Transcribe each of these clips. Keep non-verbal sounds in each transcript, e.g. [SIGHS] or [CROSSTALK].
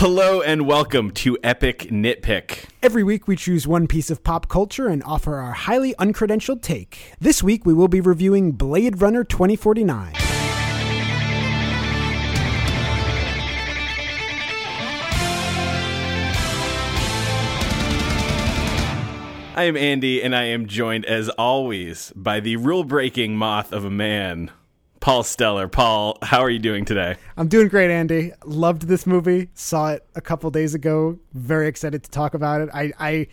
Hello and welcome to Epic Nitpick. Every week we choose one piece of pop culture and offer our highly uncredentialed take. This week we will be reviewing Blade Runner 2049. I am Andy, and I am joined as always by the rule breaking moth of a man, Paul Stellar. Paul, how are you doing today? I'm doing great, Andy. Loved this movie. Saw it a couple days ago. Very excited to talk about it. I, I,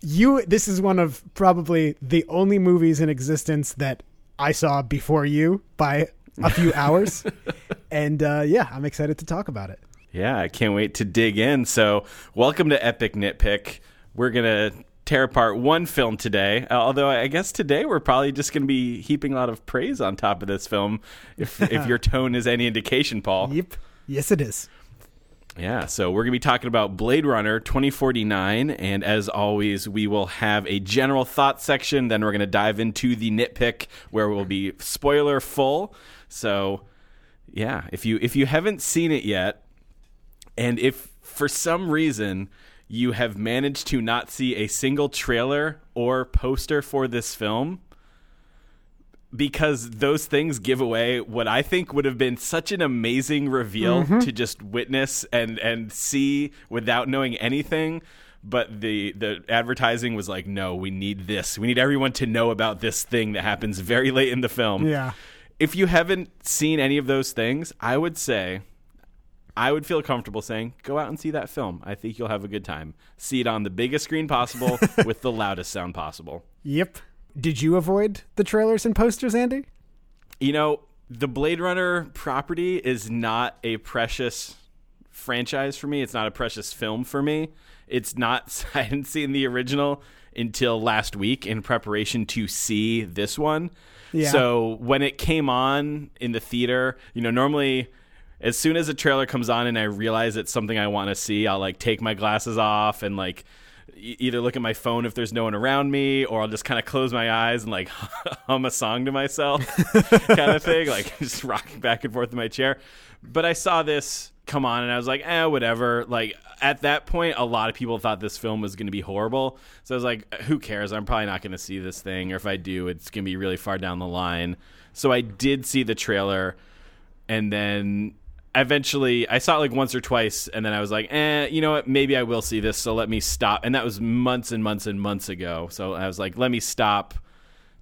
you. This is one of probably the only movies in existence that I saw before you by a few [LAUGHS] hours, and uh, yeah, I'm excited to talk about it. Yeah, I can't wait to dig in. So, welcome to Epic Nitpick. We're gonna tear apart one film today. Uh, although I guess today we're probably just going to be heaping a lot of praise on top of this film, if if your [LAUGHS] tone is any indication, Paul. Yep. Yes, it is. Yeah, so we're going to be talking about Blade Runner 2049. And as always, we will have a general thought section. Then we're going to dive into the nitpick where we'll be spoiler full. So, yeah, if you if you haven't seen it yet, and if for some reason you have managed to not see a single trailer or poster for this film because those things give away what I think would have been such an amazing reveal mm-hmm. to just witness and and see without knowing anything. But the the advertising was like no we need this. We need everyone to know about this thing that happens very late in the film. Yeah. if you haven't seen any of those things i would say I would feel comfortable saying, go out and see that film. I think you'll have a good time. See it on the biggest screen possible [LAUGHS] with the loudest sound possible. Yep. Did you avoid the trailers and posters, Andy? You know, the Blade Runner property is not a precious franchise for me. It's not a precious film for me. It's not, [LAUGHS] I hadn't seen the original until last week in preparation to see this one. Yeah. So when it came on in the theater, you know, normally as soon as a trailer comes on and I realize it's something I want to see, I'll like take my glasses off and like e- either look at my phone if there's no one around me, or I'll just kind of close my eyes and like [LAUGHS] hum a song to myself, [LAUGHS] kind of thing, like [LAUGHS] just rocking back and forth in my chair. But I saw this come on and I was like, eh, whatever. Like at that point, a lot of people thought this film was going to be horrible. So I was like, who cares? I'm probably not going to see this thing, or if I do, it's going to be really far down the line. So I did see the trailer, and then eventually I saw it like once or twice, and then I was like, eh, you know what? Maybe I will see this. So let me stop. And that was months and months and months ago. So I was like, let me stop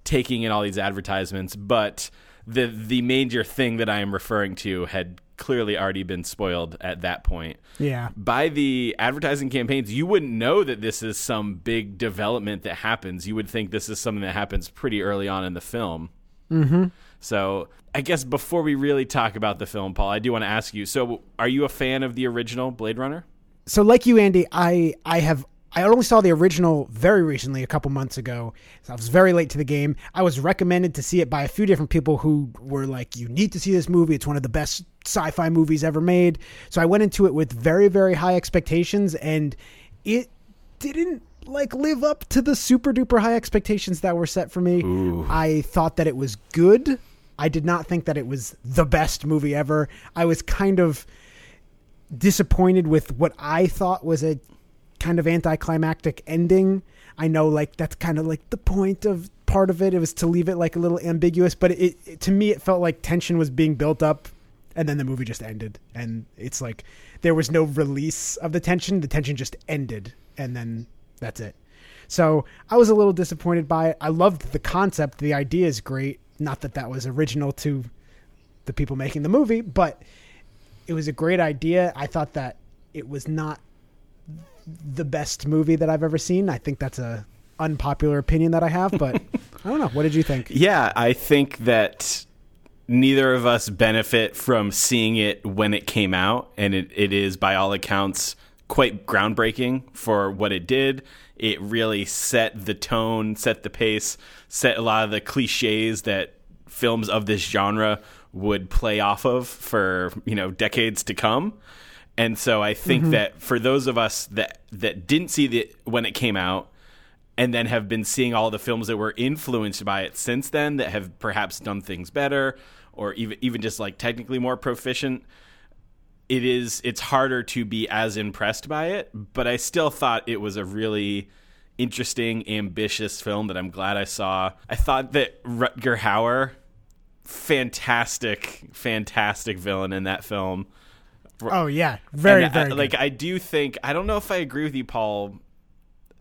taking in all these advertisements. But the the major thing that I am referring to had clearly already been spoiled at that point. Yeah. By the advertising campaigns, you wouldn't know that this is some big development that happens. You would think this is something that happens pretty early on in the film. Mm-hmm. So I guess before we really talk about the film, Paul, I do want to ask you. So, are you a fan of the original Blade Runner? So, like you, Andy, I I have I only saw the original very recently, a couple months ago. So I was very late to the game. I was recommended to see it by a few different people who were like, "You need to see this movie. It's one of the best sci-fi movies ever made." So I went into it with very very high expectations, and it didn't like live up to the super duper high expectations that were set for me. I thought that it was good. I did not think that it was the best movie ever. I was kind of disappointed with what I thought was a kind of anticlimactic ending. I know like that's kind of like the point of part of it. It was to leave it like a little ambiguous, but it, it to me it felt like tension was being built up and then the movie just ended and it's like there was no release of the tension. The tension just ended and then that's it. So I was a little disappointed by it. I loved the concept. The idea is great. Not that that was original to the people making the movie, but it was a great idea. I thought that it was not the best movie that I've ever seen. I think that's a unpopular opinion that I have, but [LAUGHS] I don't know. What did you think? Yeah, I think that neither of us benefit from seeing it when it came out, and it, it is, by all accounts, quite groundbreaking for what it did. It really set the tone, set the pace, set a lot of the cliches that films of this genre would play off of for you know decades to come. And so I think mm-hmm. that for those of us that that didn't see it when it came out, and then have been seeing all the films that were influenced by it since then that have perhaps done things better or even even just like technically more proficient it is it's harder to be as impressed by it, but I still thought it was a really interesting, ambitious film that I'm glad I saw. I thought that Rutger Hauer, fantastic, fantastic villain in that film. Oh yeah, very And uh, very I, good. like I do think I don't know if I agree with you, Paul,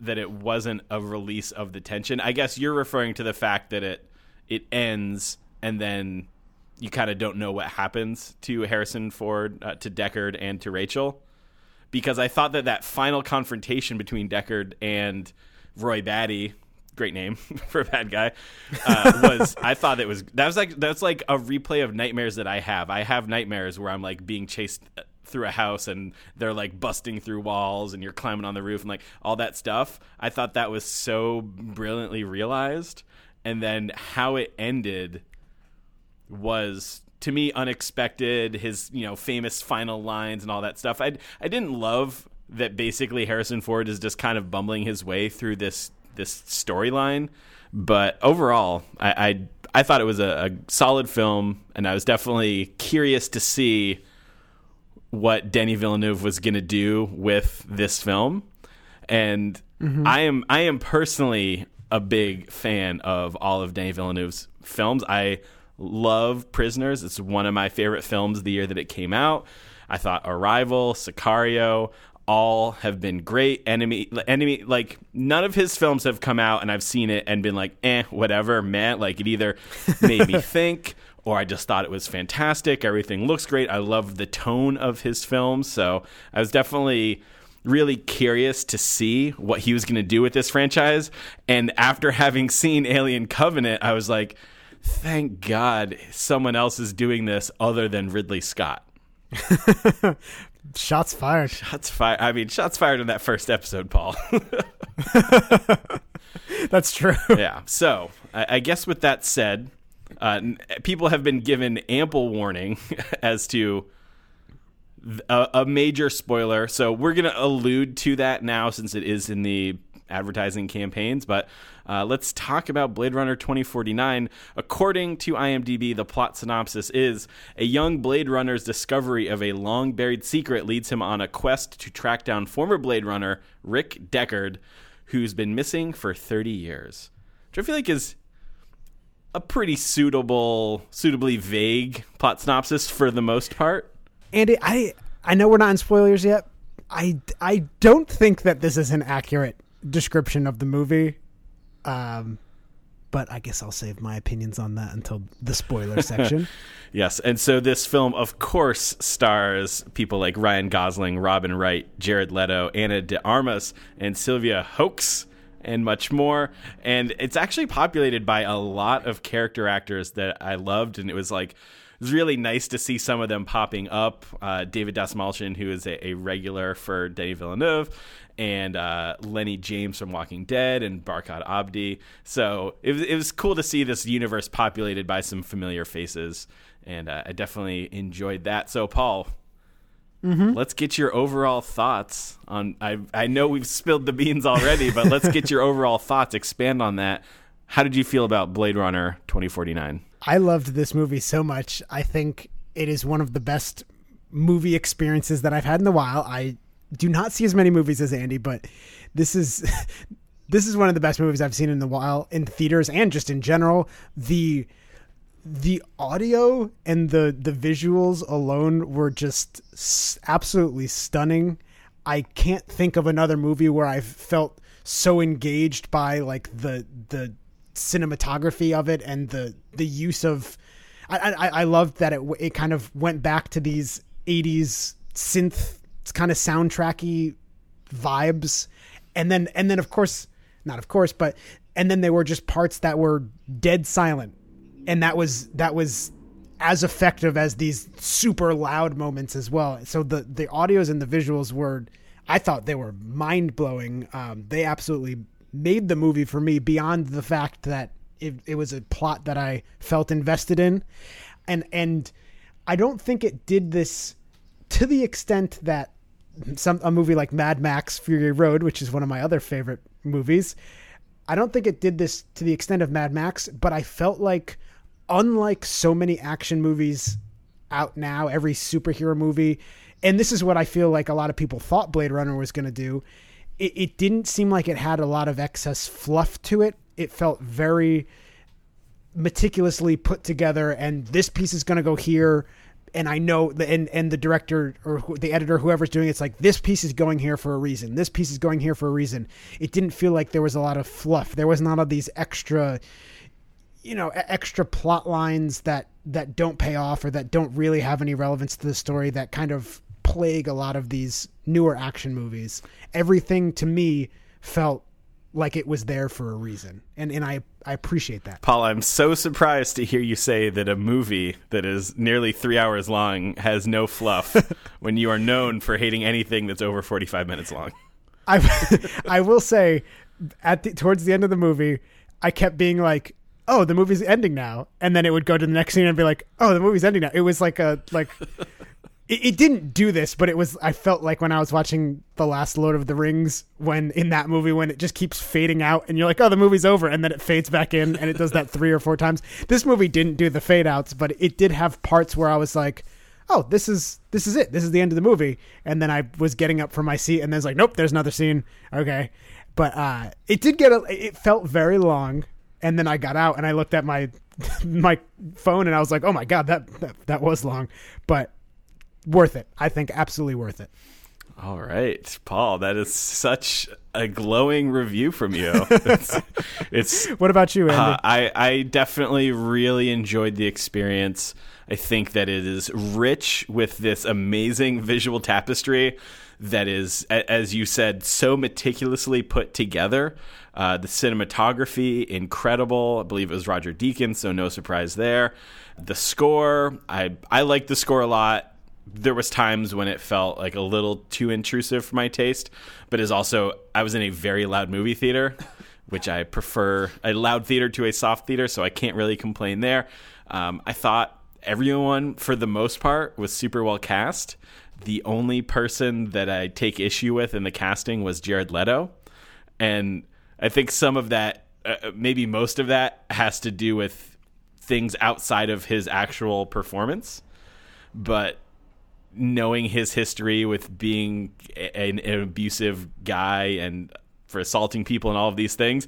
that it wasn't a release of the tension. I guess you're referring to the fact that it it ends and then you kind of don't know what happens to Harrison Ford, uh, to Deckard, and to Rachel. Because I thought that that final confrontation between Deckard and Roy Batty, great name [LAUGHS] for a bad guy, uh, [LAUGHS] was I thought it was that was like that's like a replay of nightmares that I have. I have nightmares where I'm like being chased through a house and they're like busting through walls and you're climbing on the roof and like all that stuff. I thought that was so brilliantly realized, and then how it ended was to me unexpected his you know famous final lines and all that stuff i i didn't love that basically harrison ford is just kind of bumbling his way through this this storyline but overall i i, I thought it was a, a solid film and i was definitely curious to see what Denis Villeneuve was going to do with this film. And mm-hmm. I am I am personally a big fan of all of Denis Villeneuve's films. I love Prisoners. It's one of my favorite films the year that it came out. I thought Arrival, Sicario, all have been great. Enemy, enemy, like none of his films have come out, and I've seen it and been like, eh, whatever, man. Like it either [LAUGHS] made me think, or I just thought it was fantastic. Everything looks great. I love the tone of his films, so I was definitely really curious to see what he was going to do with this franchise. And after having seen Alien Covenant, I was like, thank God someone else is doing this other than Ridley Scott. [LAUGHS] Shots fired. Shots fired. I mean, shots fired in that first episode, Paul. [LAUGHS] That's true. yeah. So I, I guess with that said, uh, people have been given ample warning [LAUGHS] as to a, a major spoiler. So we're going to allude to that now since it is in the advertising campaigns. But uh, let's talk about Blade Runner 2049. According to IMDb, the plot synopsis is a young Blade Runner's discovery of a long buried secret leads him on a quest to track down former Blade Runner Rick Deckard, who's been missing for 30 years. Which I feel like is a pretty suitable, suitably vague plot synopsis for the most part. Andy, I I know we're not in spoilers yet. I I don't think that this is an accurate description of the movie. Um but I guess I'll save my opinions on that until the spoiler [LAUGHS] section. Yes, and so this film, of course, stars people like Ryan Gosling, Robin Wright, Jared Leto, Ana de Armas, and Sylvia Hoeks, and much more. And it's actually populated by a lot of character actors that I loved, and it was like it was really nice to see some of them popping up. Uh, David Dastmalchian, who is a, a regular for Denis Villeneuve, and uh, Lenny James from Walking Dead, and Barkhad Abdi. So it was, it was cool to see this universe populated by some familiar faces, and uh, I definitely enjoyed that. So, Paul, let's get your overall thoughts on. I I know we've spilled the beans already, but let's get your [LAUGHS] overall thoughts. Expand on that. How did you feel about Blade Runner 2049? I loved this movie so much. I think it is one of the best movie experiences that I've had in a while. I do not see as many movies as Andy, but this is [LAUGHS] this is one of the best movies I've seen in a while in theaters and just in general. The the audio and the the visuals alone were just absolutely stunning. I can't think of another movie where I've felt so engaged by like the the cinematography of it and the the use of I I, I loved that it it kind of went back to these 80s synth kind of soundtracky vibes. And then and then of course not of course but and then there were just parts that were dead silent. And that was that was as effective as these super loud moments as well. So the the audios and the visuals were i thought they were mind-blowing. Um, they absolutely made the movie for me beyond the fact that it, it was a plot that i felt invested in. And and i don't think it did this to the extent that some a movie like Mad Max Fury Road, which is one of my other favorite movies, I don't think it did this to the extent of Mad Max, but I felt like unlike so many action movies out now, every superhero movie, and this is what I feel like a lot of people thought Blade Runner was going to do. It, it didn't seem like it had a lot of excess fluff to it. It felt very meticulously put together, and this piece is going to go here. And I know, the, and and the director or who, the editor, whoever's doing it's like this piece is going here for a reason. This piece is going here for a reason. It didn't feel like there was a lot of fluff. There was none of these extra you know extra plot lines that that don't pay off or that don't really have any relevance to the story that kind of plague a lot of these newer action movies everything to me felt like it was there for a reason. And and i i appreciate that. Paul, I'm so surprised to hear you say that a movie that is nearly three hours long has no fluff [LAUGHS] when you are known for hating anything that's over 45 minutes long. i [LAUGHS] i will say at the towards the end of the movie i kept being like oh the movie's ending now. And then it would go to the next scene and be like oh the movie's ending now. It was like a like it, it didn't do this but it was i felt like when i was watching the last lord of the rings when in that movie when it just keeps fading out and you're like oh the movie's over and then it fades back in and it does that three or four times. This movie didn't do the fade outs but it did have parts where i was like oh this is this is it. This is the end of the movie. And then i was getting up from my seat and then it's like nope there's another scene. Okay. But uh it did get a it felt very long. And then I got out and I looked at my [LAUGHS] my phone and I was like, "Oh my god, that that, that was long." But worth it. I think absolutely worth it. All right, Paul, that is such a glowing review from you. [LAUGHS] it's, it's What about you, Andy? Uh, I, I definitely really enjoyed the experience. I think that it is rich with this amazing visual tapestry that is, as you said, so meticulously put together. Uh, the cinematography, incredible. I believe it was Roger Deakins, so no surprise there. The score, I I like the score a lot there was times when it felt like a little too intrusive for my taste but is also i was in a very loud movie theater [LAUGHS] which i prefer a loud theater to a soft theater so i can't really complain there. Um, i thought everyone for the most part was super well cast. The only person that i take issue with in the casting was jared leto and i think some of that uh, maybe most of that has to do with things outside of his actual performance but knowing his history with being an, an abusive guy and for assaulting people and all of these things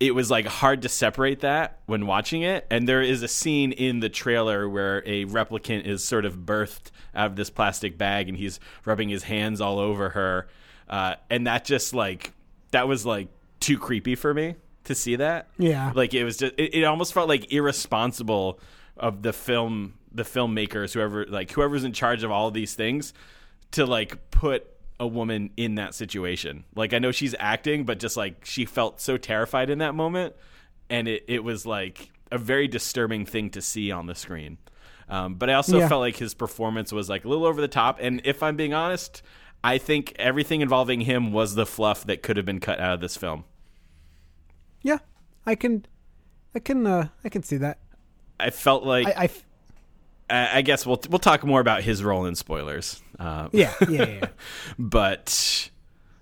it was like hard to separate that when watching it. And there is a scene in the trailer where a replicant is sort of birthed out of this plastic bag and he's rubbing his hands all over her. Uh, and that just like that was like too creepy for me to see that. Yeah. like it was just it, it almost felt like irresponsible of the film the filmmakers whoever like whoever's in charge of all of these things to like put a woman in that situation like i know she's acting but just like she felt so terrified in that moment and it, it was like a very disturbing thing to see on the screen um, but i also Yeah. felt like his performance was like a little over the top and if i'm being honest i think everything involving him was the fluff that could have been cut out of this film yeah. I can I can uh I can see that. i felt like I, I f- I I guess we'll we'll talk more about his role in spoilers. Uh, yeah, yeah, yeah, yeah. [LAUGHS] but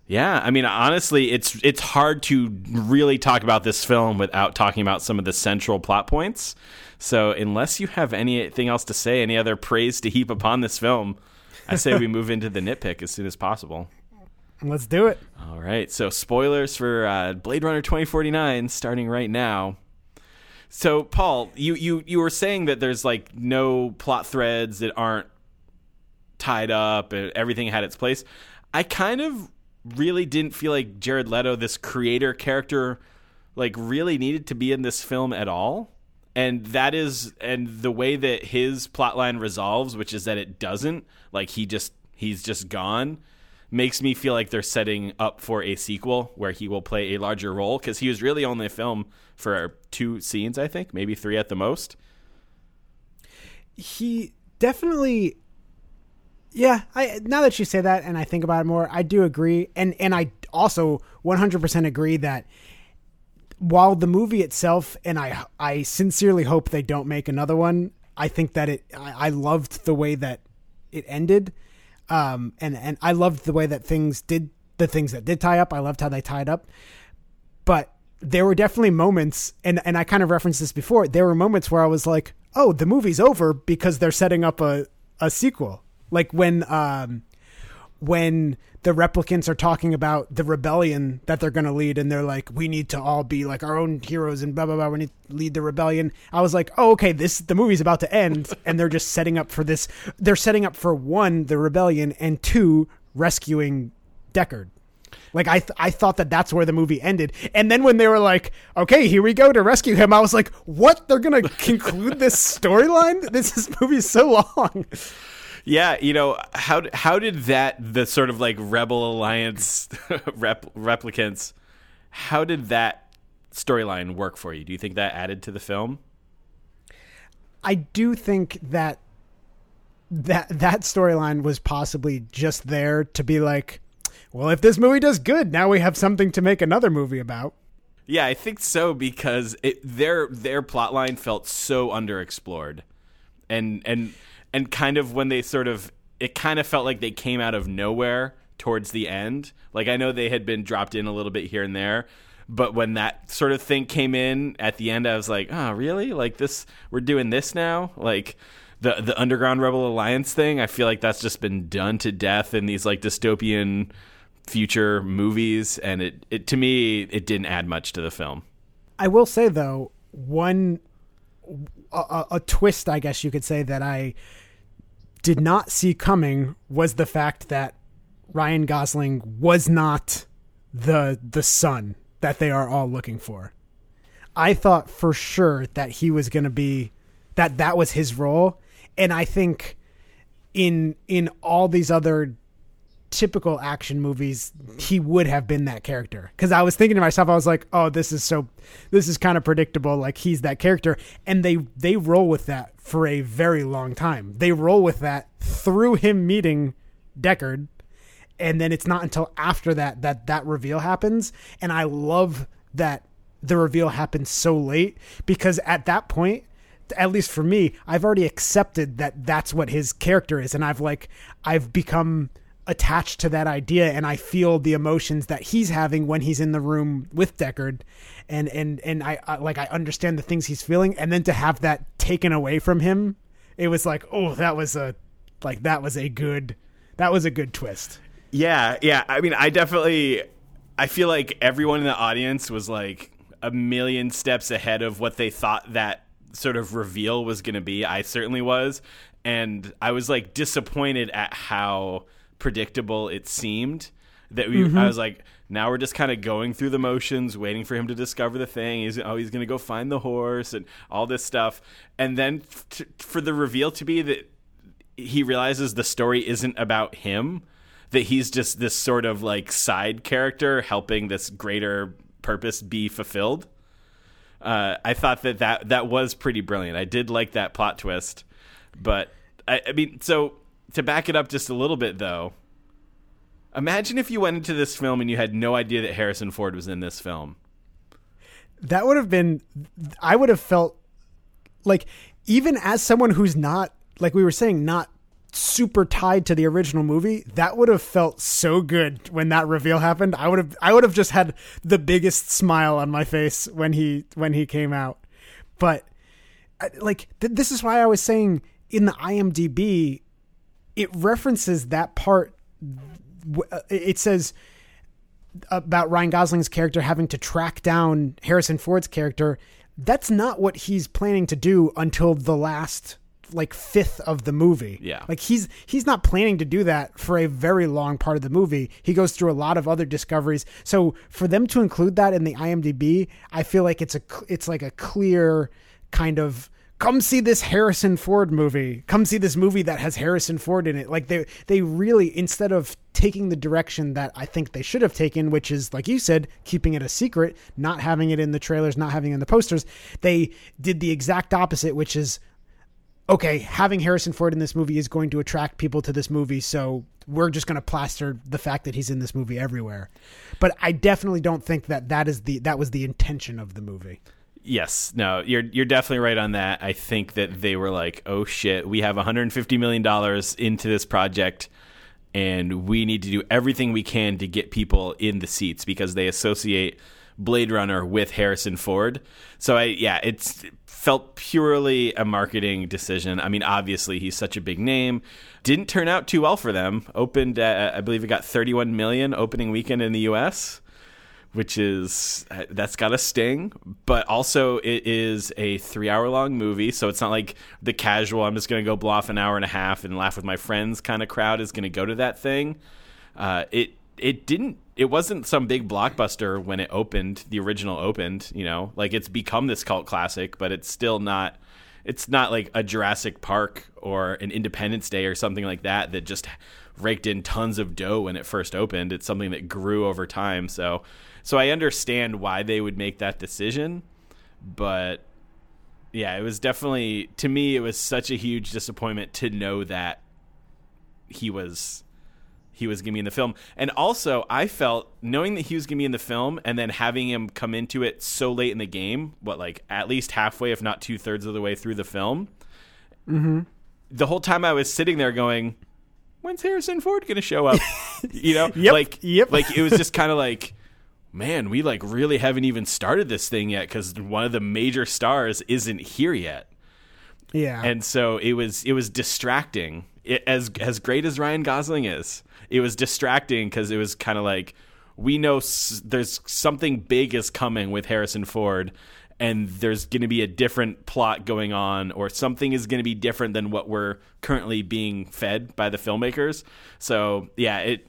yeah, I mean, honestly, it's it's hard to really talk about this film without talking about some of the central plot points. So, unless you have anything else to say, any other praise to heap upon this film, I say we move into the nitpick as soon as possible. Let's do it. All right. So, spoilers for uh, Blade Runner 2049 starting right now. So, Paul, you, you, you were saying that there's like no plot threads that aren't tied up and everything had its place. I kind of really didn't feel like Jared Leto, this creator character, like really needed to be in this film at all. And that is, and the way that his plotline resolves, which is that it doesn't, like he just, he's just gone, makes me feel like they're setting up for a sequel where he will play a larger role because he was really only in the film for two scenes, I think, maybe three at the most. he definitely yeah i now that you say that and i think about it more i do agree. And and i also 100% agree that while the movie itself and i i sincerely hope they don't make another one i think that it i, I loved the way that it ended. Um and and i loved the way that things did the things that did tie up. I loved how they tied up. But there were definitely moments and and I kind of referenced this before there were moments where I was like oh the movie's over because they're setting up a a sequel. Like when um when the replicants are talking about the rebellion that they're going to lead and they're like we need to all be like our own heroes and blah blah blah. We need to lead the rebellion. I was like oh okay this the movie's about to end [LAUGHS] and they're just setting up for this they're setting up for one the rebellion and two rescuing deckard like I, th- I thought that that's where the movie ended, and then when they were like, "Okay, here we go to rescue him," I was like, "What? They're gonna [LAUGHS] conclude this storyline? This is movie so long." Yeah, you know how how did that the sort of like Rebel Alliance [LAUGHS] rep, replicants? How did that storyline work for you? Do you think that added to the film? I do think that that that storyline was possibly just there to be like, well, if this movie does good, now we have something to make another movie about. Yeah, I think so because it, their their plot line felt so underexplored, and and and kind of when they sort of it kind of felt like they came out of nowhere towards the end. Like I know they had been dropped in a little bit here and there, but when that sort of thing came in at the end, I was like, oh, really? Like this? We're doing this now? Like the the Underground Rebel Alliance thing? I feel like that's just been done to death in these like dystopian future movies, and it, it to me it didn't add much to the film. I will say though, one a, a, twist, I guess you could say that I did not see coming was the fact that Ryan Gosling was not the the son that they are all looking for. I thought for sure that he was going to be that that was his role and I think in in all these other typical action movies, he would have been that character. Because I was thinking to myself, I was like, oh, this is so, this is kind of predictable. Like he's that character, and they they roll with that for a very long time. They roll with that through him meeting Deckard, and then it's not until after that that that reveal happens. And I love that the reveal happens so late because at that point at least for me i've already accepted that that's what his character is and i've like i've become attached to that idea and I feel the emotions that he's having when he's in the room with Deckard. And and and I, I, like I understand the things he's feeling. And then to have that taken away from him it was like oh that was a like that was a good that was a good twist. Yeah yeah. I mean I definitely I feel like everyone in the audience was like a million steps ahead of what they thought that sort of reveal was going to be. I certainly was. And I was like disappointed at how predictable it seemed that we mm-hmm. I was like now we're just kind of going through the motions waiting for him to discover the thing he's oh he's going to go find the horse and all this stuff and then f- for the reveal to be that he realizes the story isn't about him that he's just this sort of like side character helping this greater purpose be fulfilled uh, I thought that, that that was pretty brilliant. I did like that plot twist, but I, I mean, so to back it up just a little bit, though, imagine if you went into this film and you had no idea that Harrison Ford was in this film. That would have been, I would have felt like, even as someone who's not, like we were saying, not super tied to the original movie that would have felt so good when that reveal happened i would have i would have just had the biggest smile on my face when he when he came out but like th- this is why i was saying in the imdb it references that part. Uh, it says about Ryan Gosling's character having to track down Harrison Ford's character. That's not what he's planning to do until the last like fifth of the movie. Yeah. Like he's he's not planning to do that for a very long part of the movie. He goes through a lot of other discoveries. So for them to include that in the IMDb, I feel like it's a it's like a clear kind of come see this Harrison Ford movie. Come see this movie that has Harrison Ford in it. Like they they really instead of taking the direction that I think they should have taken, which is like you said, keeping it a secret, not having it in the trailers, not having it in the posters, they did the exact opposite, which is okay, having Harrison Ford in this movie is going to attract people to this movie, so we're just going to plaster the fact that he's in this movie everywhere. But I definitely don't think that that is the that was the intention of the movie. Yes, no, you're you're definitely right on that. I think that they were like, "Oh shit, we have 150 million dollars into this project and we need to do everything we can to get people in the seats because they associate Blade Runner with Harrison Ford. So I yeah, it's felt purely a marketing decision. I mean, obviously he's such a big name. Didn't turn out too well for them. Opened at, I believe it got 31 million opening weekend in the US which is that's got a sting but also it is a three hour long movie so it's not like the casual i'm just going to go blow off an hour and a half and laugh with my friends kind of crowd is going to go to that thing uh, it it didn't it wasn't some big blockbuster when it opened the original opened you know like it's become this cult classic but it's still not it's not like a Jurassic Park or an Independence Day or something like that that just raked in tons of dough when it first opened. It's something that grew over time. So so I understand why they would make that decision, but yeah, it was definitely to me it was such a huge disappointment to know that he was he was going to be in the film. And also, I felt knowing that he was going to be in the film and then having him come into it so late in the game, what, like at least halfway, if not two thirds of the way through the film. Mm-hmm. The whole time I was sitting there going, when's Harrison Ford going to show up? [LAUGHS] you know? Yep, Like, yep. like it was just kind of like, man, we like really haven't even started this thing yet because one of the major stars isn't here yet. Yeah. And so it was it was distracting. It, as as great as Ryan Gosling is, it was distracting because it was kind of like we know s- there's something big is coming with Harrison Ford and there's going to be a different plot going on or something is going to be different than what we're currently being fed by the filmmakers. So, yeah, it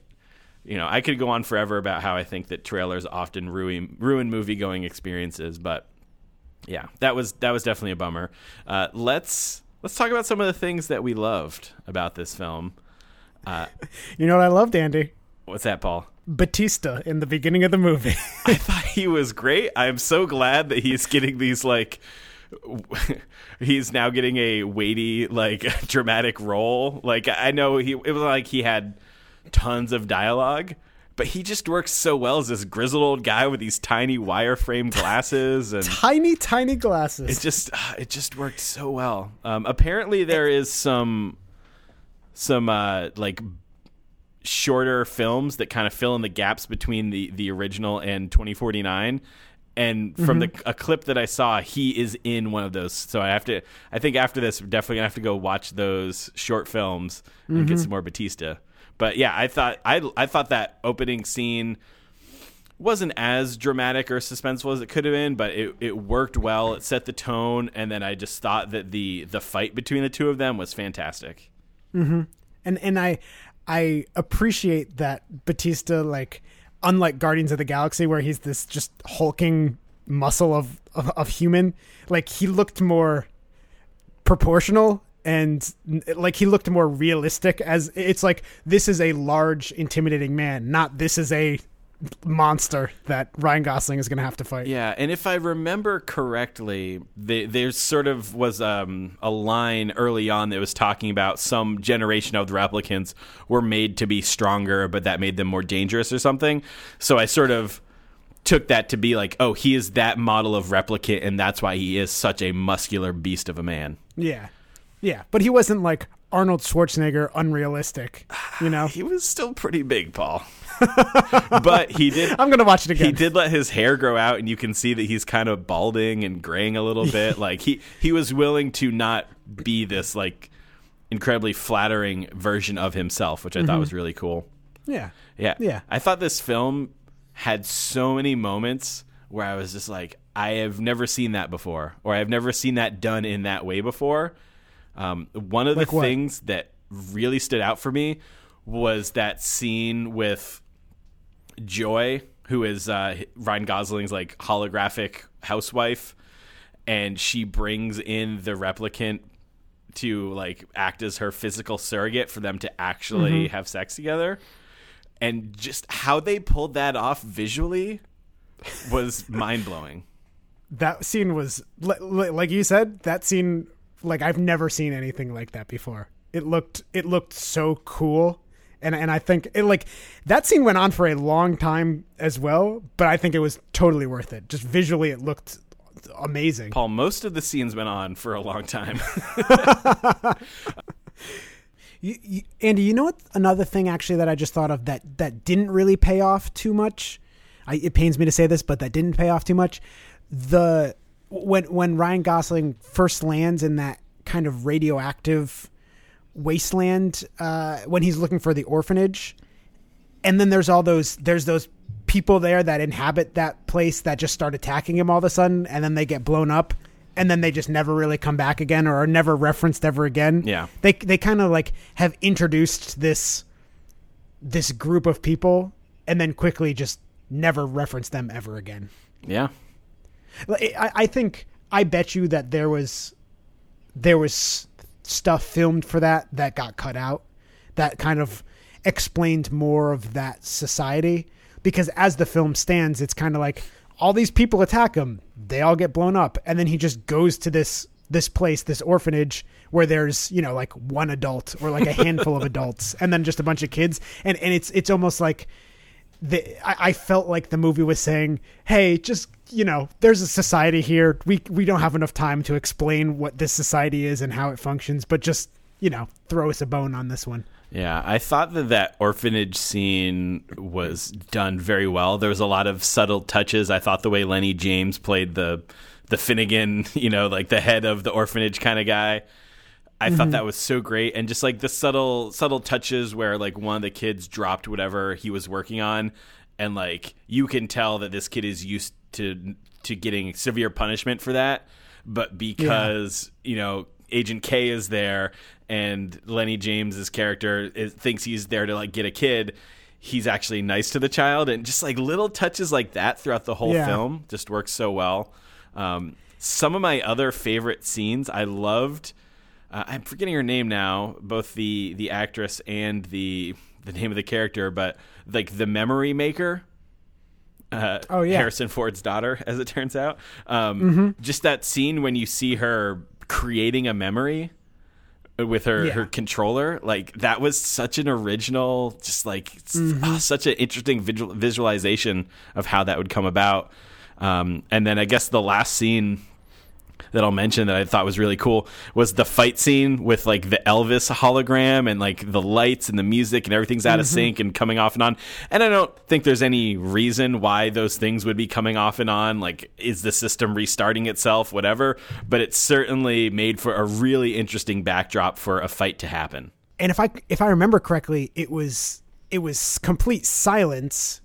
you know, I could go on forever about how I think that trailers often ruin ruin movie going experiences, but yeah, that was that was definitely a bummer. Uh, let's let's talk about some of the things that we loved about this film. you know what I loved, Andy? What's that, Paul? Batista in the beginning of the movie. [LAUGHS] I thought he was great. I'm so glad that he's getting these like [LAUGHS] he's now getting a weighty like [LAUGHS] dramatic role. Like I know he it was like he had tons of dialogue, but he just works so well as this grizzled old guy with these tiny wireframe glasses [LAUGHS] and tiny, tiny glasses. it just it just worked so well. Um, apparently, there is some some uh, like shorter films that kind of fill in the gaps between the the original and 2049 and from the a clip that I saw he is in one of those. So I have to I think after this we're definitely gonna have to go watch those short films and get some more Batista but yeah I thought I I thought that opening scene wasn't as dramatic or suspenseful as it could have been, but it, it worked well. It set the tone, and then I just thought that the the fight between the two of them was fantastic. Mm-hmm. and and I I appreciate that Batista like unlike Guardians of the Galaxy where he's this just hulking muscle of of, of human like he looked more proportional and like he looked more realistic as it's like this is a large intimidating man not this is a monster that Ryan Gosling is going to have to fight. Yeah, and if I remember correctly, the, there's sort of was um, a line early on that was talking about some generation of the replicants were made to be stronger, but that made them more dangerous or something. So I sort of took that to be like, oh, he is that model of replicant, and that's why he is such a muscular beast of a man. Yeah. Yeah, but he wasn't like Arnold Schwarzenegger unrealistic, you know. [SIGHS] He was still pretty big, Paul. [LAUGHS] but he did I'm going to watch it again. he did let his hair grow out and you can see that he's kind of balding and graying a little bit [LAUGHS] like he he was willing to not be this like incredibly flattering version of himself which i thought mm-hmm. was really cool Yeah. yeah Yeah. i thought this film had so many moments where i was just like i have never seen that before or i've never seen that done in that way before um, one of Like the what? things that really stood out for me was that scene with Joy, who is uh, Ryan Gosling's like holographic housewife, and she brings in the replicant to like act as her physical surrogate for them to actually have sex together. And just how they pulled that off visually was [LAUGHS] mind blowing. that scene was li- li- like you said that scene like i've never seen anything like that before. It looked it looked so cool. And and i think it like that scene went on for a long time as well but i think it was totally worth it. Just visually it looked amazing. Paul, most of the scenes went on for a long time. [LAUGHS] you, you, andy you know what another thing actually that i just thought of that that didn't really pay off too much? I, it pains me to say this, but that didn't pay off too much. The when when Ryan Gosling first lands in that kind of radioactive wasteland uh, when he's looking for the orphanage, and then there's all those there's those people there that inhabit that place that just start attacking him all of a sudden, and then they get blown up. And then they just never really come back again, or are never referenced ever again. Yeah. they they kind of like have introduced this this group of people and then quickly just never reference them ever again. Yeah. I, I think I bet you that there was there was stuff filmed for that that got cut out that kind of explained more of that society. Because as the film stands it's kind of like all these people attack him they all get blown up and then he just goes to this this place this orphanage where there's you know like one adult or like a handful of [LAUGHS] adults and then just a bunch of kids and and it's it's almost like the I, I felt like the movie was saying, "Hey, just you know, there's a society here. We we don't have enough time to explain what this society is and how it functions, but just you know, throw us a bone on this one." Yeah, I thought that that orphanage scene was done very well. There was a lot of subtle touches. I thought the way Lenny James played the the Finnegan, [LAUGHS] you know, like the head of the orphanage kind of guy. I mm-hmm. thought that was so great, and just like the subtle subtle touches where like one of the kids dropped whatever he was working on, and like you can tell that this kid is used to to getting severe punishment for that, but because yeah. you know Agent K is there and Lenny James's character is, thinks he's there to like get a kid, he's actually nice to the child, and just like little touches like that throughout the whole yeah. film just works so well. Um, some of my other favorite scenes I loved uh, I'm forgetting her name now, both the the actress and the the name of the character, but like the memory maker. Uh, oh yeah, Harrison Ford's daughter, as it turns out. Um, mm-hmm. Just that scene when you see her creating a memory with her yeah. her controller, like that was such an original, just like mm-hmm. oh, such an interesting visual, visualization of how that would come about. Um, and then I guess the last scene that I'll mention that I thought was really cool was the fight scene with like the Elvis hologram and like the lights and the music and everything's out mm-hmm. of sync and coming off and on. And I don't think there's any reason why those things would be coming off and on. Like, is the system restarting itself? Whatever. But it certainly made for a really interesting backdrop for a fight to happen. And if I if I remember correctly, it was it was complete silence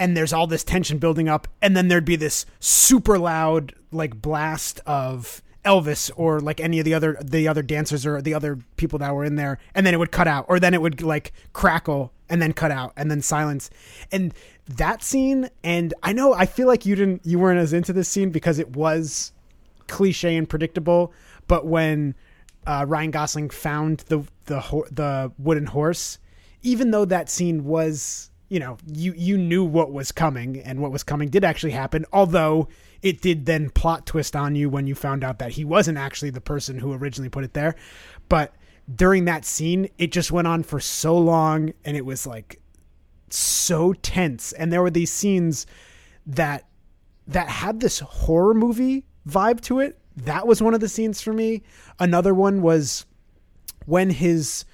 and there's all this tension building up and then there'd be this super loud like blast of Elvis or like any of the other the other dancers or the other people that were in there and then it would cut out or then it would like crackle and then cut out and then silence. And that scene and I know I feel like you didn't you weren't as into this scene because it was cliche and predictable but when uh, Ryan Gosling found the the the wooden horse even though that scene was you know, you you knew what was coming and what was coming did actually happen, although it did then plot twist on you when you found out that he wasn't actually the person who originally put it there. But during that scene, it just went on for so long and it was like so tense and there were these scenes that that had this horror movie vibe to it. That was one of the scenes for me. Another one was when his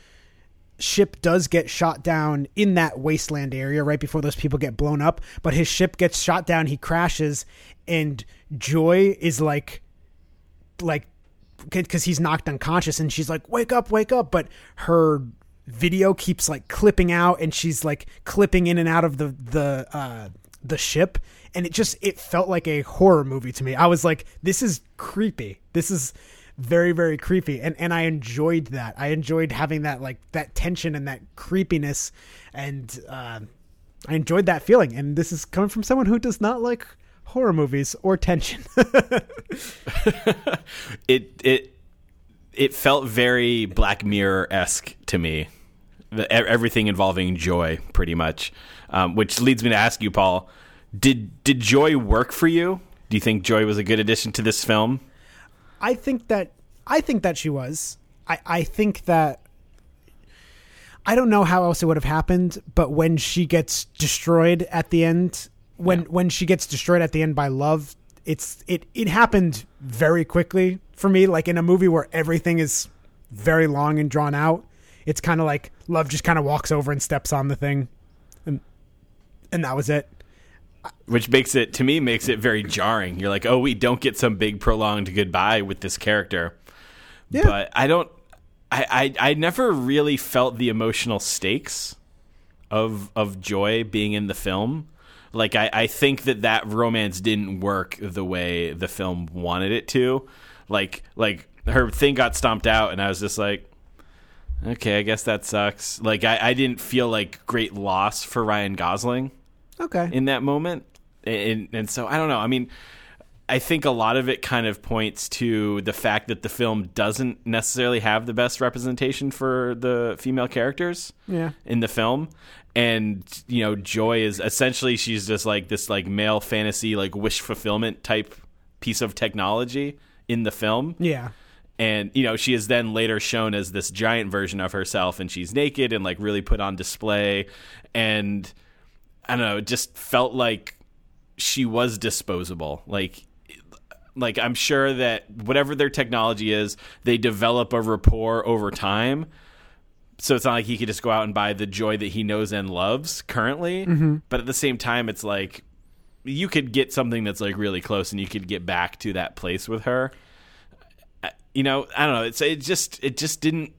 ship does get shot down in that wasteland area right before those people get blown up but his ship gets shot down he crashes and joy is like like because he's knocked unconscious and she's like wake up wake up but her video keeps like clipping out and she's like clipping in and out of the the uh the ship and it just it felt like a horror movie to me. I was like this is creepy. This is very very creepy and and I enjoyed that. I enjoyed having that like that tension and that creepiness and uh, I enjoyed that feeling and this is coming from someone who does not like horror movies or tension. [LAUGHS] [LAUGHS] it it it felt very Black Mirror esque to me. The, everything involving joy, pretty much, um, which leads me to ask you, Paul: Did did joy work for you? Do you think joy was a good addition to this film? I think that I think that she was. I I think that I don't know how else it would have happened, but when she gets destroyed at the end, when yeah. when she gets destroyed at the end by Luv, it's it it happened very quickly for me. Like in a movie where everything is very long and drawn out, it's kind of like Luv just kind of walks over and steps on the thing, and and that was it. Which makes it to me makes it very jarring. You're like, oh, we don't get some big prolonged goodbye with this character. Yeah. But I don't. I, I I never really felt the emotional stakes of of Joy being in the film. Like I, I think that that romance didn't work the way the film wanted it to. Like like her thing got stomped out, and I was just like, okay, I guess that sucks. Like I, I didn't feel like great loss for Ryan Gosling Okay. in that moment. And, and so I don't know. I mean, I think a lot of it kind of points to the fact that the film doesn't necessarily have the best representation for the female characters yeah. in the film. And you know, Joy is essentially she's just like this like male fantasy like wish fulfillment type piece of technology in the film Yeah. and you know she is then later shown as this giant version of herself and she's naked and like really put on display and i don't know it just felt like she was disposable. Like like i'm sure that whatever their technology is they develop a rapport over time. So it's not like he could just go out and buy the joy that he knows and loves currently. Mm-hmm. But at the same time it's like you could get something that's like really close and you could get back to that place with her. You know, I don't know. It's it just it just didn't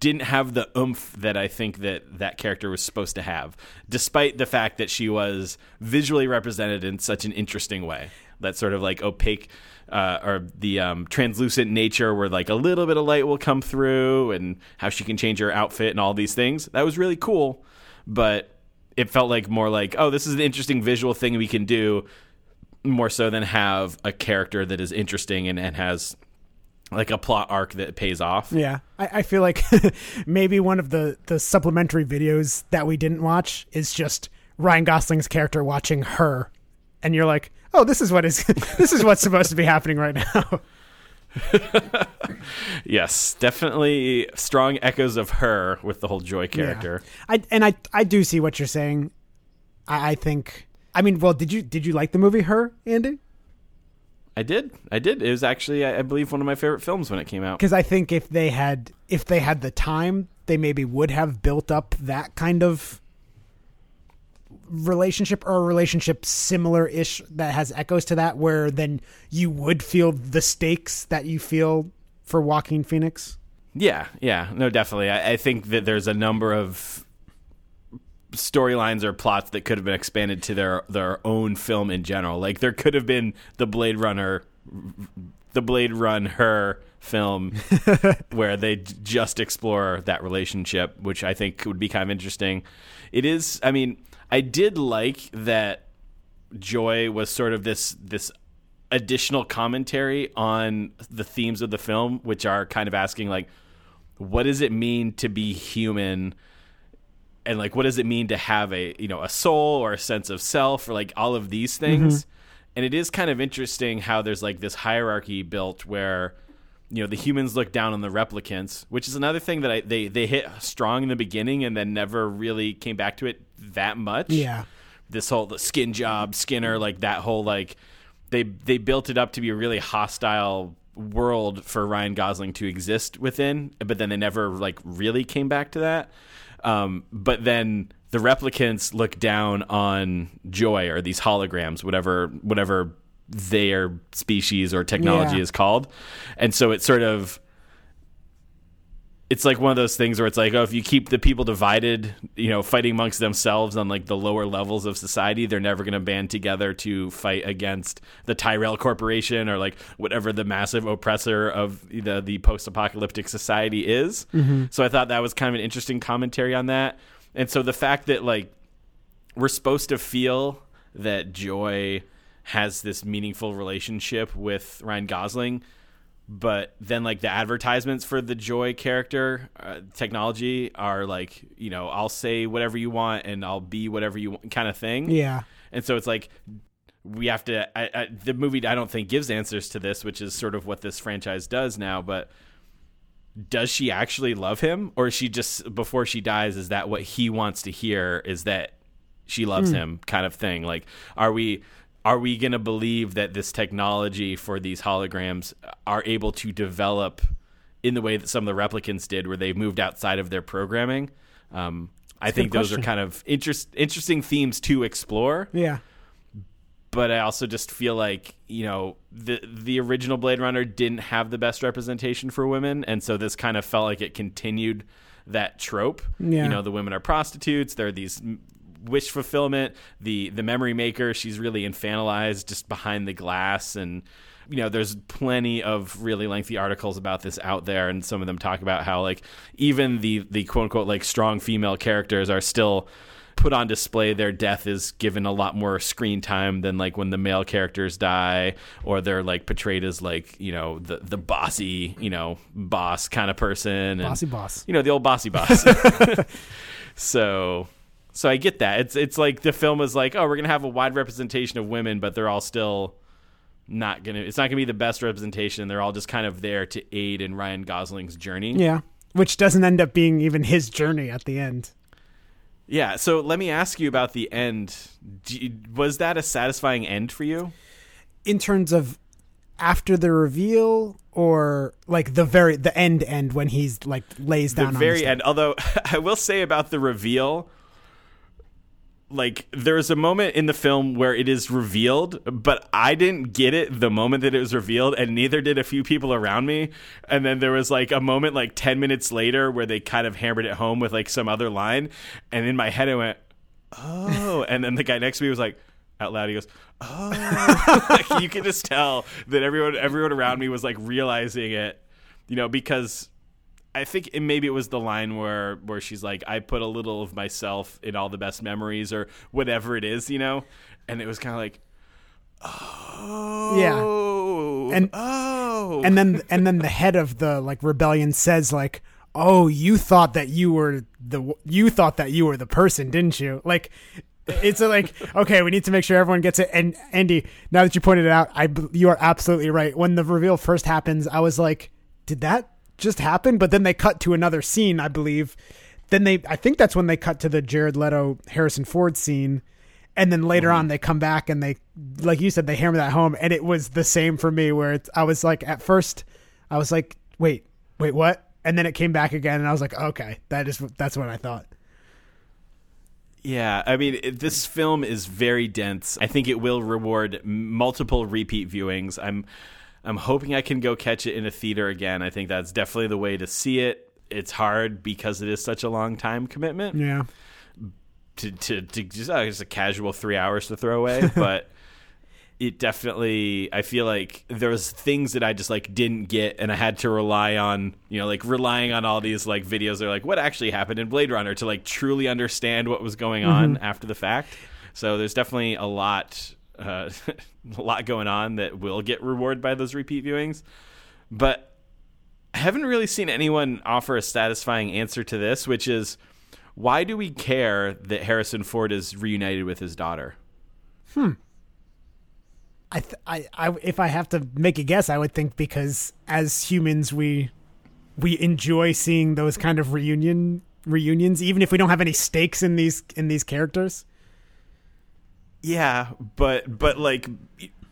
didn't have the oomph that I think that that character was supposed to have, despite the fact that she was visually represented in such an interesting way. That sort of like opaque uh, or the um, translucent nature, where like a little bit of light will come through, and how she can change her outfit and all these things. That was really cool, but it felt like more like, oh, this is an interesting visual thing we can do, more so than have a character that is interesting and, and has like a plot arc that pays off. Yeah, I, I feel like [LAUGHS] maybe one of the the supplementary videos that we didn't watch is just Ryan Gosling's character watching her, and you're like, oh, this is what is [LAUGHS] this is what's supposed to be happening right now. [LAUGHS] Yes, definitely strong echoes of her with the whole Joy character. I and I I do see what you're saying. I, I think. I mean, well, did you did you like the movie Her, Andy? I did. I did. It was actually, I I believe, one of my favorite films when it came out. Because I think if they had if they had the time, they maybe would have built up that kind of relationship or a relationship similar ish that has echoes to that where then you would feel the stakes that you feel for Joaquin Phoenix. Yeah, yeah, no, definitely. I, I think that there's a number of storylines or plots that could have been expanded to their their own film in general. Like there could have been the Blade Runner, the Blade Run her film [LAUGHS] where they just explore that relationship, which I think would be kind of interesting. It is. I mean, I did like that Joy was sort of this this additional commentary on the themes of the film, which are kind of asking like, what does it mean to be human? And like what does it mean to have a you know a soul or a sense of self or like all of these things? Mm-hmm. And it is kind of interesting how there's like this hierarchy built where you know the humans look down on the replicants which is another thing that I, they they hit strong in the beginning and then never really came back to it that much. Yeah. this whole the skin job skinner like that whole like they they built it up to be a really hostile world for Ryan Gosling to exist within but then they never like really came back to that um, but then the replicants look down on joy or these holograms whatever whatever their species or technology Yeah. is called and so it sort of it's like one of those things where it's like, oh, if you keep the people divided, you know, fighting amongst themselves on like the lower levels of society, they're never going to band together to fight against the Tyrell Corporation or like whatever the massive oppressor of the the post-apocalyptic society is. Mm-hmm. So I thought that was kind of an interesting commentary on that. And so the fact that like we're supposed to feel that Joy has this meaningful relationship with Ryan Gosling, but then like the advertisements for the Joy character uh, technology are like, you know, I'll say whatever you want and I'll be whatever you want kind of thing. Yeah. And so it's like we have to. I, I, the movie I don't think gives answers to this, which is sort of what this franchise does now. But does she actually love him, or is she just before she dies? Is that what he wants to hear? Is that she loves him, kind of thing? Like, are we? Are we going to believe that this technology for these holograms are able to develop in the way that some of the replicants did, where they moved outside of their programming? Um, I think those are kind of interest, interesting themes to explore Yeah. but I also just feel like you know the the original Blade Runner didn't have the best representation for women, and so this kind of felt like it continued that trope. Yeah. You know, the women are prostitutes. They're these m- wish fulfillment. The the memory maker, she's really infantilized, just behind the glass, and you know, there's plenty of really lengthy articles about this out there, and some of them talk about how like even the the quote unquote like strong female characters are still put on display their death is given a lot more screen time than like when the male characters die or they're like portrayed as like you know the the bossy you know boss kind of person and, Bossy boss. you know the old bossy boss [LAUGHS] [LAUGHS] so so i get that it's it's like the film is like oh we're gonna have a wide representation of women but they're all still not gonna it's not gonna be the best representation they're all just kind of there to aid in ryan gosling's journey Yeah. Which doesn't end up being even his journey at the end. Yeah, so let me ask you about the end. You- was that a satisfying end for you? In terms of after the reveal or like the very the end end when he's like lays down on the very end. Although [LAUGHS] I will say about the reveal, like there's a moment in the film where it is revealed, but I didn't get it the moment that it was revealed, and neither did a few people around me. And then there was like a moment like ten minutes later where they kind of hammered it home with like some other line, and in my head I went, "Oh!" and then the guy next to me was like. Out loud, he goes, "Oh!" [LAUGHS] like you can just tell that everyone, everyone around me was like realizing it, you know, because I think it, maybe it was the line where where she's like, "I put a little of myself in all the best memories," or whatever it is, you know, and it was kind of like, "Oh, yeah, And- oh," and then [LAUGHS] and then the head of the like rebellion says like oh you thought that you were the you thought that you were the person didn't you? Like it's a, like [LAUGHS] okay we need to make sure everyone gets it. And andy now that you pointed it out I you are absolutely right. When the reveal first happens i was like did that just happened, but then they cut to another scene i believe. Then they i think that's when they cut to the jared leto harrison ford scene. And then later on mm-hmm. they come back and they like you said they hammer that home. And it was the same for me where it's, i was like at first i was like wait wait what? And then it came back again and i was like okay that is that's what i thought. Yeah, I mean, it, this film is very dense. I think it will reward multiple repeat viewings. I'm, I'm hoping I can go catch it in a theater again. I think that's definitely the way to see it. It's hard because it is such a long time commitment yeah to to, to just, uh, just a casual three hours to throw away, [LAUGHS] but. It definitely, I feel like there was things that I just like didn't get, and I had to rely on, you know, like relying on all these like videos. They're like, what actually happened in Blade Runner to like truly understand what was going on after the fact. So there's definitely a lot, uh, [LAUGHS] a lot going on that will get rewarded by those repeat viewings. But I haven't really seen anyone offer a satisfying answer to this, which is why do we care that Harrison Ford is reunited with his daughter? I, th- I i if i have to make a guess i would think because as humans we we enjoy seeing those kind of reunion reunions even if we don't have any stakes in these in these characters Yeah, but but like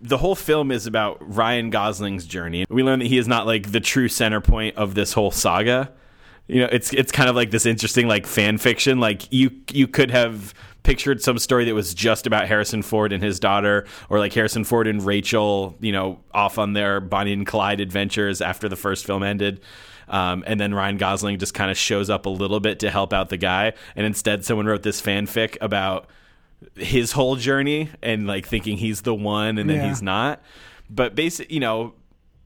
the whole film is about Ryan Gosling's journey. We learn that he is not like the true center point of this whole saga. You know, it's it's kind of like this interesting like fan fiction. Like you you could have pictured some story that was just about Harrison Ford and his daughter, or like Harrison Ford and Rachel, you know, off on their Bonnie and Clyde adventures after the first film ended. Um, and then Ryan Gosling just kind of shows up a little bit to help out the guy. And instead, someone wrote this fanfic about his whole journey and like thinking he's the one and then Yeah. he's not. But basically, you know,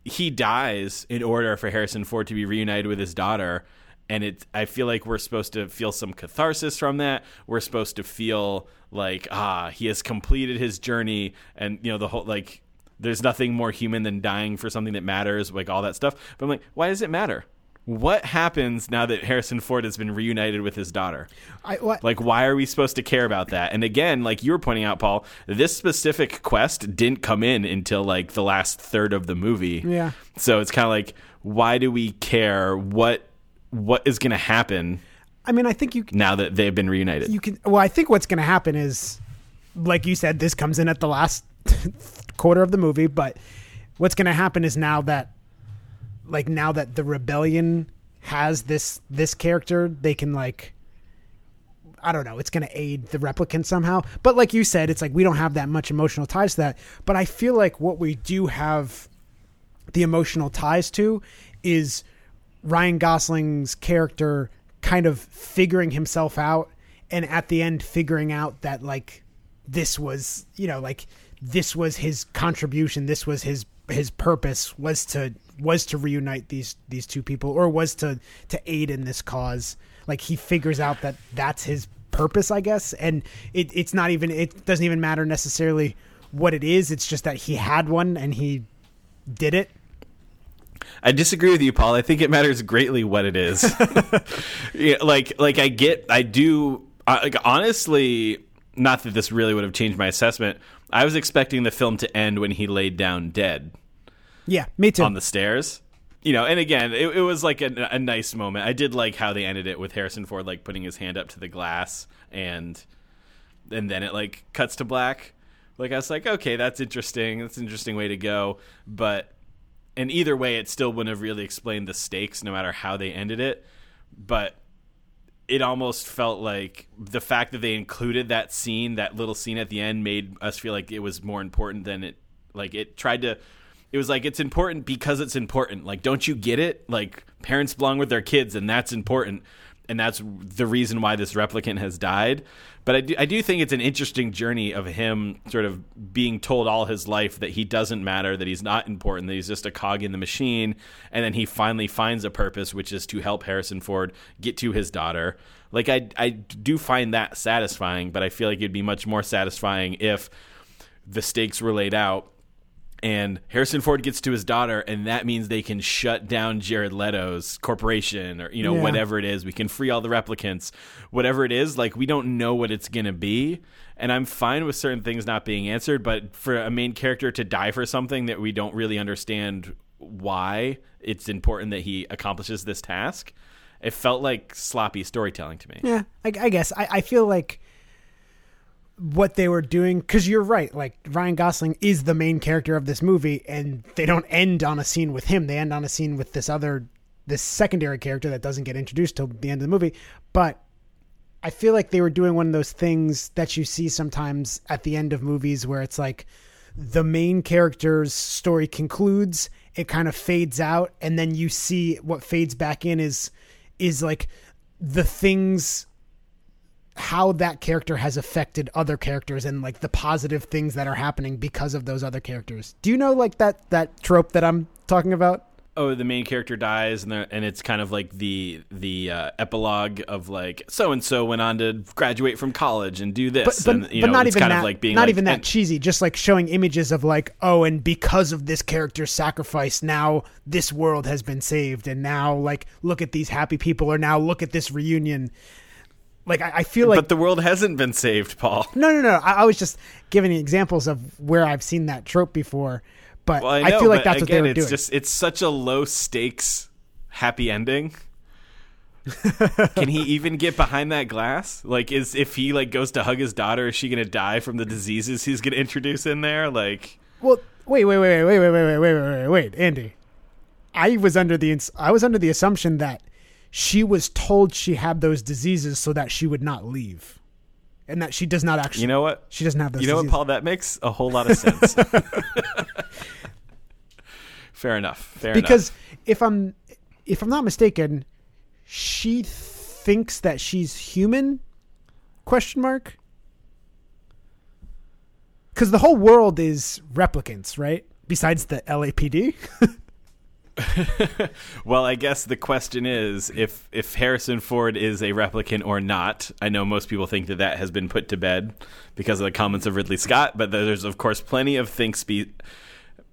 he dies in order for Harrison Ford to be reunited with his daughter. And it, I feel like we're supposed to feel some catharsis from that. We're supposed to feel like, ah, he has completed his journey, and you know, the whole like, there's nothing more human than dying for something that matters, like all that stuff. But I'm like, why does it matter? What happens now that Harrison Ford has been reunited with his daughter? i what Like, why are we supposed to care about that? And again, like you were pointing out, Paul, this specific quest didn't come in until like the last third of the movie. Yeah. So it's kind of like, why do we care? What what is going to happen i mean i think you now that they've been reunited? you can well i think what's going to happen is like you said this comes in at the last [LAUGHS] quarter of the movie but what's going to happen is now that like now that the rebellion has this this character they can like I don't know, it's going to aid the replicant somehow. But like you said, it's like we don't have that much emotional ties to that. But I feel like what we do have the emotional ties to is Ryan Gosling's character kind of figuring himself out and at the end figuring out that like this was, you know, like this was his contribution, this was his his purpose was to was to reunite these these two people or was to to aid in this cause like he figures out that that's his purpose i guess and it, it's not even it doesn't even matter necessarily what it is it's just that he had one and he did it I disagree with you, Paul. I think it matters greatly what it is. [LAUGHS] yeah, like, like I get, I do. Uh, like, honestly, not that this really would have changed my assessment. I was expecting the film to end when he laid down dead. Yeah, me too. On the stairs. You know, and again, it, it was like a, a, nice moment. I did like how they ended it with Harrison Ford like putting his hand up to the glass and and then it like cuts to black. Like I was like, okay, that's interesting. That's an interesting way to go. But and either way, it still wouldn't have really explained the stakes, no matter how they ended it. But it almost felt like the fact that they included that scene, that little scene at the end, made us feel like it was more important than it. Like it tried to. It was like it's important because it's important. Like, don't you get it? Like parents belong with their kids, and that's important and that's the reason why this replicant has died. But I do, I do think it's an interesting journey of him sort of being told all his life that he doesn't matter, that he's not important, that he's just a cog in the machine, and then he finally finds a purpose, which is to help Harrison Ford get to his daughter. Like I, I do find that satisfying, but I feel like it'd be much more satisfying if the stakes were laid out and Harrison Ford gets to his daughter, and that means they can shut down Jared Leto's corporation or you know yeah. whatever it is. We can free all the replicants, whatever it is. Like we don't know what it's gonna be, and I'm fine with certain things not being answered. But for a main character to die for something that we don't really understand why it's important that he accomplishes this task, it felt like sloppy storytelling to me. Yeah, I, I guess I, I feel like what they were doing because you're right like ryan gosling is the main character of this movie and they don't end on a scene with him they end on a scene with this other this secondary character that doesn't get introduced till the end of the movie but i feel like they were doing one of those things that you see sometimes at the end of movies where it's like the main character's story concludes it kind of fades out and then you see what fades back in is is like the things how that character has affected other characters and like the positive things that are happening because of those other characters. Do you know like that that trope that I'm talking about? Oh, the main character dies, and and it's kind of like the the uh, epilogue of like so and so went on to graduate from college and do this, but, but, and, but know, not even kind that, of like being not like, even that and, cheesy. Just like showing images of like, oh, and because of this character's sacrifice, now this world has been saved, and now like look at these happy people, or now look at this reunion like I, I, feel like but the world hasn't been saved paul no no no I, I, was just giving examples of where i've seen that trope before but well, I, know, I, feel like that's again, what they were it's doing just it's such a low stakes happy ending can he even get behind that glass like is if he like goes to hug his daughter is she gonna die from the diseases he's gonna introduce in there like well wait wait wait wait wait wait wait wait wait wait wait wait. andy i was under the i was under the assumption that she was told she had those diseases so that she would not leave. And that she does not actually you know what? she doesn't have those you know diseases. what paul? That makes a whole lot of sense. [LAUGHS] Fair enough. Fair enough. Because enough. if i'm if i'm not mistaken she thinks that she's human? Question mark? Because the whole world is replicants right? Besides the lapd [LAUGHS] [LAUGHS] well, I guess the question is if if Harrison Ford is a replicant or not. I know most people think that that has been put to bed because of the comments of Ridley Scott, but there's of course plenty of think spe-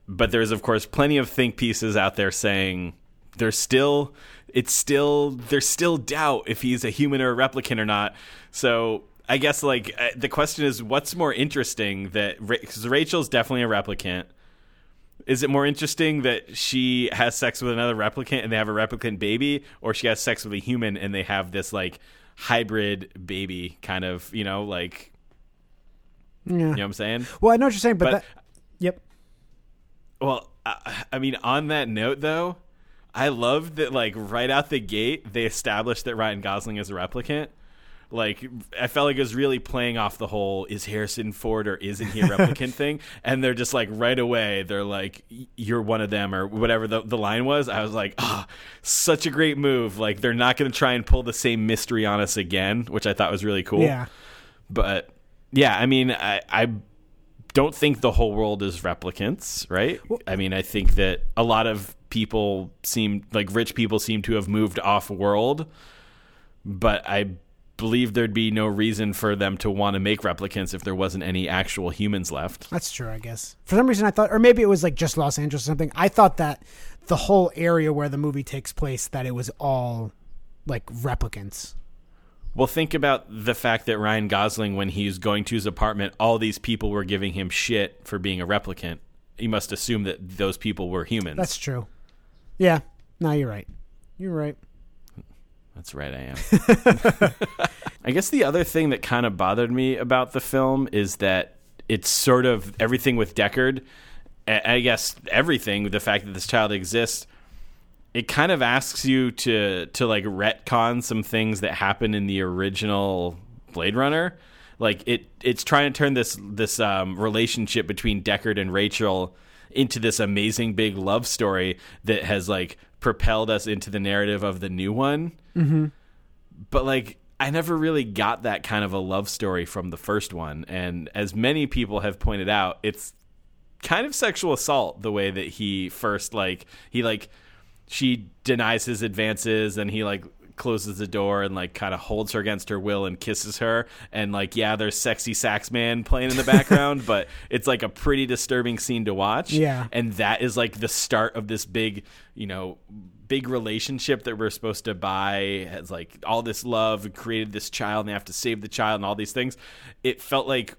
but there's of course plenty of think pieces out there saying there's still it's still there's still doubt if he's a human or a replicant or not. So I guess like uh, the question is what's more interesting that because Rachel's definitely a replicant is it more interesting that she has sex with another replicant and they have a replicant baby, or she has sex with a human and they have this like hybrid baby kind of, you know, like yeah. You know what I'm saying? Well, I know what you're saying, but, but that, yep. Well, I, I mean, on that note, though, I love that like right out the gate they established that Ryan Gosling is a replicant. Like I felt like it was really playing off the whole is Harrison Ford or isn't he a replicant [LAUGHS] thing, and they're just like right away they're like you're one of them or whatever the the line was. I was like, ah, such a great move. Like they're not going to try and pull the same mystery on us again, which I thought was really cool. Yeah. But yeah, I mean, I, I don't think the whole world is replicants, right? I mean, I think that a lot of people seem like rich people seem to have moved off world, but I believe there'd be no reason for them to want to make replicants if there wasn't any actual humans left. That's true, I guess. For some reason, I thought, or maybe it was like just Los Angeles or something. I thought that the whole area where the movie takes place, that it was all like replicants. Well, think about the fact that Ryan Gosling, when he's going to his apartment, all these people were giving him shit for being a replicant. You must assume that those people were humans. That's true. Yeah. No, you're right. You're right. That's right, I am. [LAUGHS] I guess the other thing that kind of bothered me about the film is that it's sort of everything with Deckard. I guess everything, the fact that this child exists, it kind of asks you to to like retcon some things that happen in the original Blade Runner. Like it, it's trying to turn this this um, relationship between Deckard and Rachel into this amazing big love story that has like propelled us into the narrative of the new one. Mm-hmm. But like, I never really got that kind of a love story from the first one, and as many people have pointed out, it's kind of sexual assault the way that he first like he like she denies his advances and he like closes the door and like kind of holds her against her will and kisses her. And like yeah there's sexy sax man playing in the background [LAUGHS] but it's like a pretty disturbing scene to watch. Yeah. and that is like the start of this big you know big relationship that we're supposed to buy. Has like all this love and created this child and they have to save the child and all these things. It felt like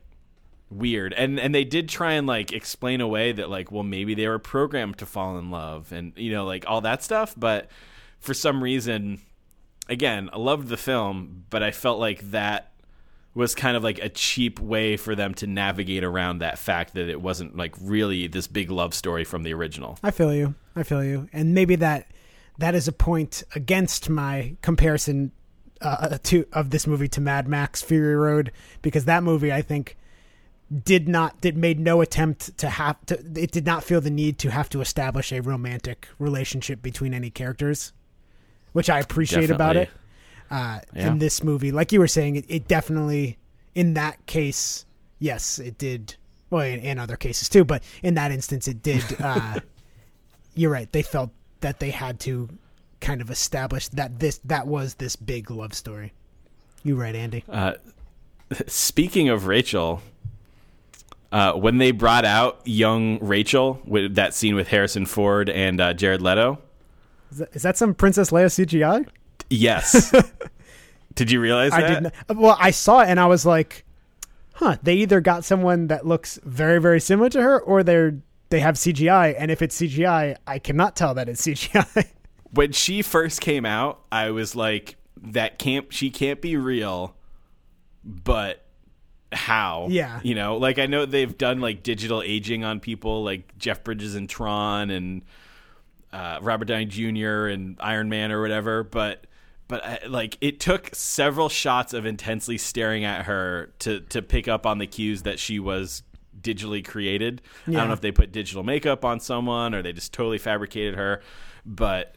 weird. And and they did try and like explain away that like well maybe they were programmed to fall in love and you know like all that stuff. But for some reason again i loved the film but i felt like that was kind of like a cheap way for them to navigate around that fact that it wasn't like really this big love story from the original I feel you. I feel you. And maybe that that is a point against my comparison uh, to of this movie to Mad Max Fury Road because that movie I think did not did made no attempt to have to it did not feel the need to have to establish a romantic relationship between any characters which I appreciate about it uh, Yeah. in this movie. Like you were saying it, it definitely in that case yes it did. Well in, in other cases too but in that instance it did uh, [LAUGHS] you're right they felt that they had to kind of establish that this that was this big love story. You're right andy? Uh, [LAUGHS] speaking of Rachel, uh, when they brought out young Rachel with that scene with Harrison Ford and uh, Jared Leto, is that, is that some princess leia cgi yes. [LAUGHS] Did you realize that? I didn't. Well, I saw it and I was like, "Huh." They either got someone that looks very, very similar to her, or they're they have CGI. And if it's CGI, I cannot tell that it's [LAUGHS] CGI. When she first came out, I was like, "That can't. She can't be real." But how? Yeah. You know, like I know they've done like digital aging on people, like Jeff Bridges and Tron and uh, Robert Downey Jr. and Iron Man or whatever, but but I, like it took several shots of intensely staring at her to to pick up on the cues that she was digitally created. I don't know if they put digital makeup on someone or they just totally fabricated her, but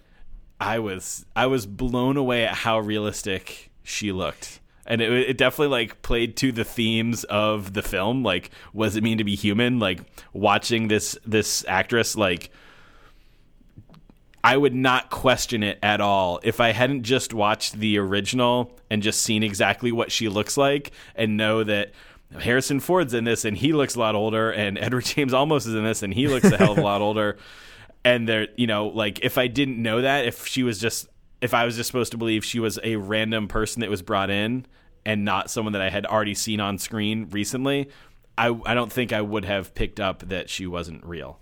I was I was blown away at how realistic she looked. And it, it definitely like played to the themes of the film. Like, what does it mean to be human? Like watching this this actress like I would not question it at all if I hadn't just watched the original and just seen exactly what she looks like and know that Harrison Ford's in this and he looks a lot older and [LAUGHS] Edward James Olmos is in this and he looks a hell of a lot older. And there, you know, like if I didn't know that, if she was just, if I was just supposed to believe she was a random person that was brought in and not someone that I had already seen on screen recently, I, I don't think I would have picked up that she wasn't real.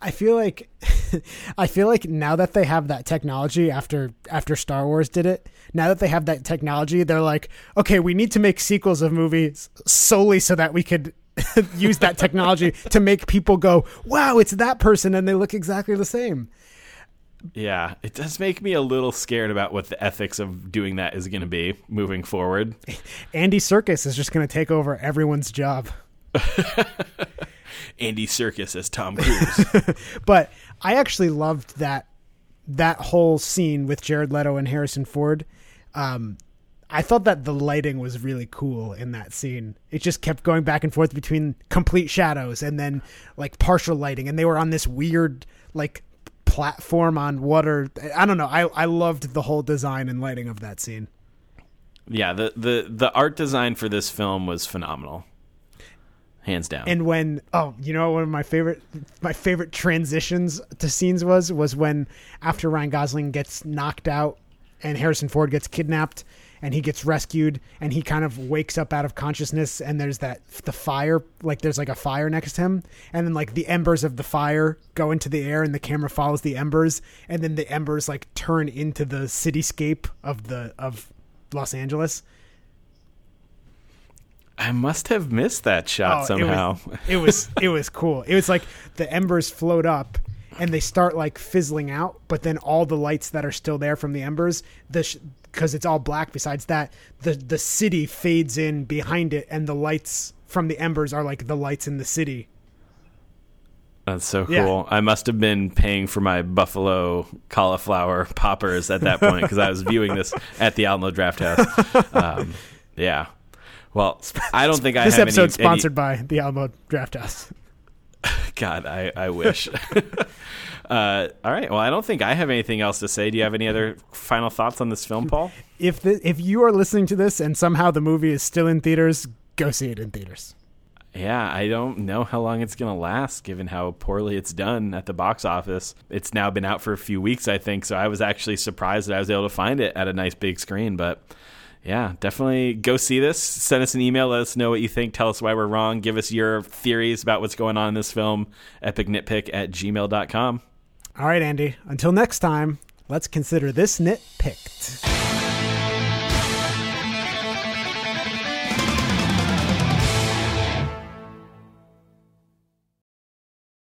I feel like [LAUGHS] [LAUGHS] I feel like now that they have that technology after after Star Wars did it, now that they have that technology, they're like, okay, we need to make sequels of movies solely so that we could [LAUGHS] use that technology [LAUGHS] to make people go, "Wow, it's that person," and they look exactly the same. Yeah, it does make me a little scared about what the ethics of doing that is going to be moving forward. Andy Serkis is just going to take over everyone's job. Andy Serkis as Tom Cruise. but I actually loved that that whole scene with Jared Leto and Harrison Ford. Um, I thought that the lighting was really cool in that scene. It just kept going back and forth between complete shadows and then like partial lighting, and they were on this weird like platform on water. I don't know. I I loved the whole design and lighting of that scene. Yeah, the the the art design for this film was phenomenal. Hands down. And when oh, you know one of my favorite my favorite transitions to scenes was was when after Ryan Gosling gets knocked out and Harrison Ford gets kidnapped and he gets rescued and he kind of wakes up out of consciousness and there's that the fire like there's like a fire next to him and then like the embers of the fire go into the air and the camera follows the embers and then the embers like turn into the cityscape of the of Los Angeles. I must have missed that shot Oh, somehow. It was, [LAUGHS] it was it was cool. It was like the embers float up and they start like fizzling out, but then all the lights that are still there from the embers, the because it's all black. Besides that, the the city fades in behind it, and the lights from the embers are like the lights in the city. That's so cool. Yeah. I must have been paying for my buffalo cauliflower poppers at that point because I was viewing this at the Alamo Drafthouse. [LAUGHS] Um, yeah. Well, [LAUGHS] I don't think I this have episode's any, any- sponsored by the Alamo Drafthouse. [LAUGHS] God, I, I wish. [LAUGHS] uh, all right. Well, I don't think I have anything else to say. Do you have any other final thoughts on this film, Paul? If the, if you are listening to this and somehow the movie is still in theaters, go see it in theaters. Yeah, I don't know how long it's going to last given how poorly it's done at the box office. It's now been out for a few weeks, I think, so I was actually surprised that I was able to find it at a nice big screen. But yeah, definitely go see this. Send us an email. Let us know what you think. Tell us why we're wrong. Give us your theories about what's going on in this film. Epicnitpick at gmail.com. All right, Andy. Until next time, let's consider this nitpicked.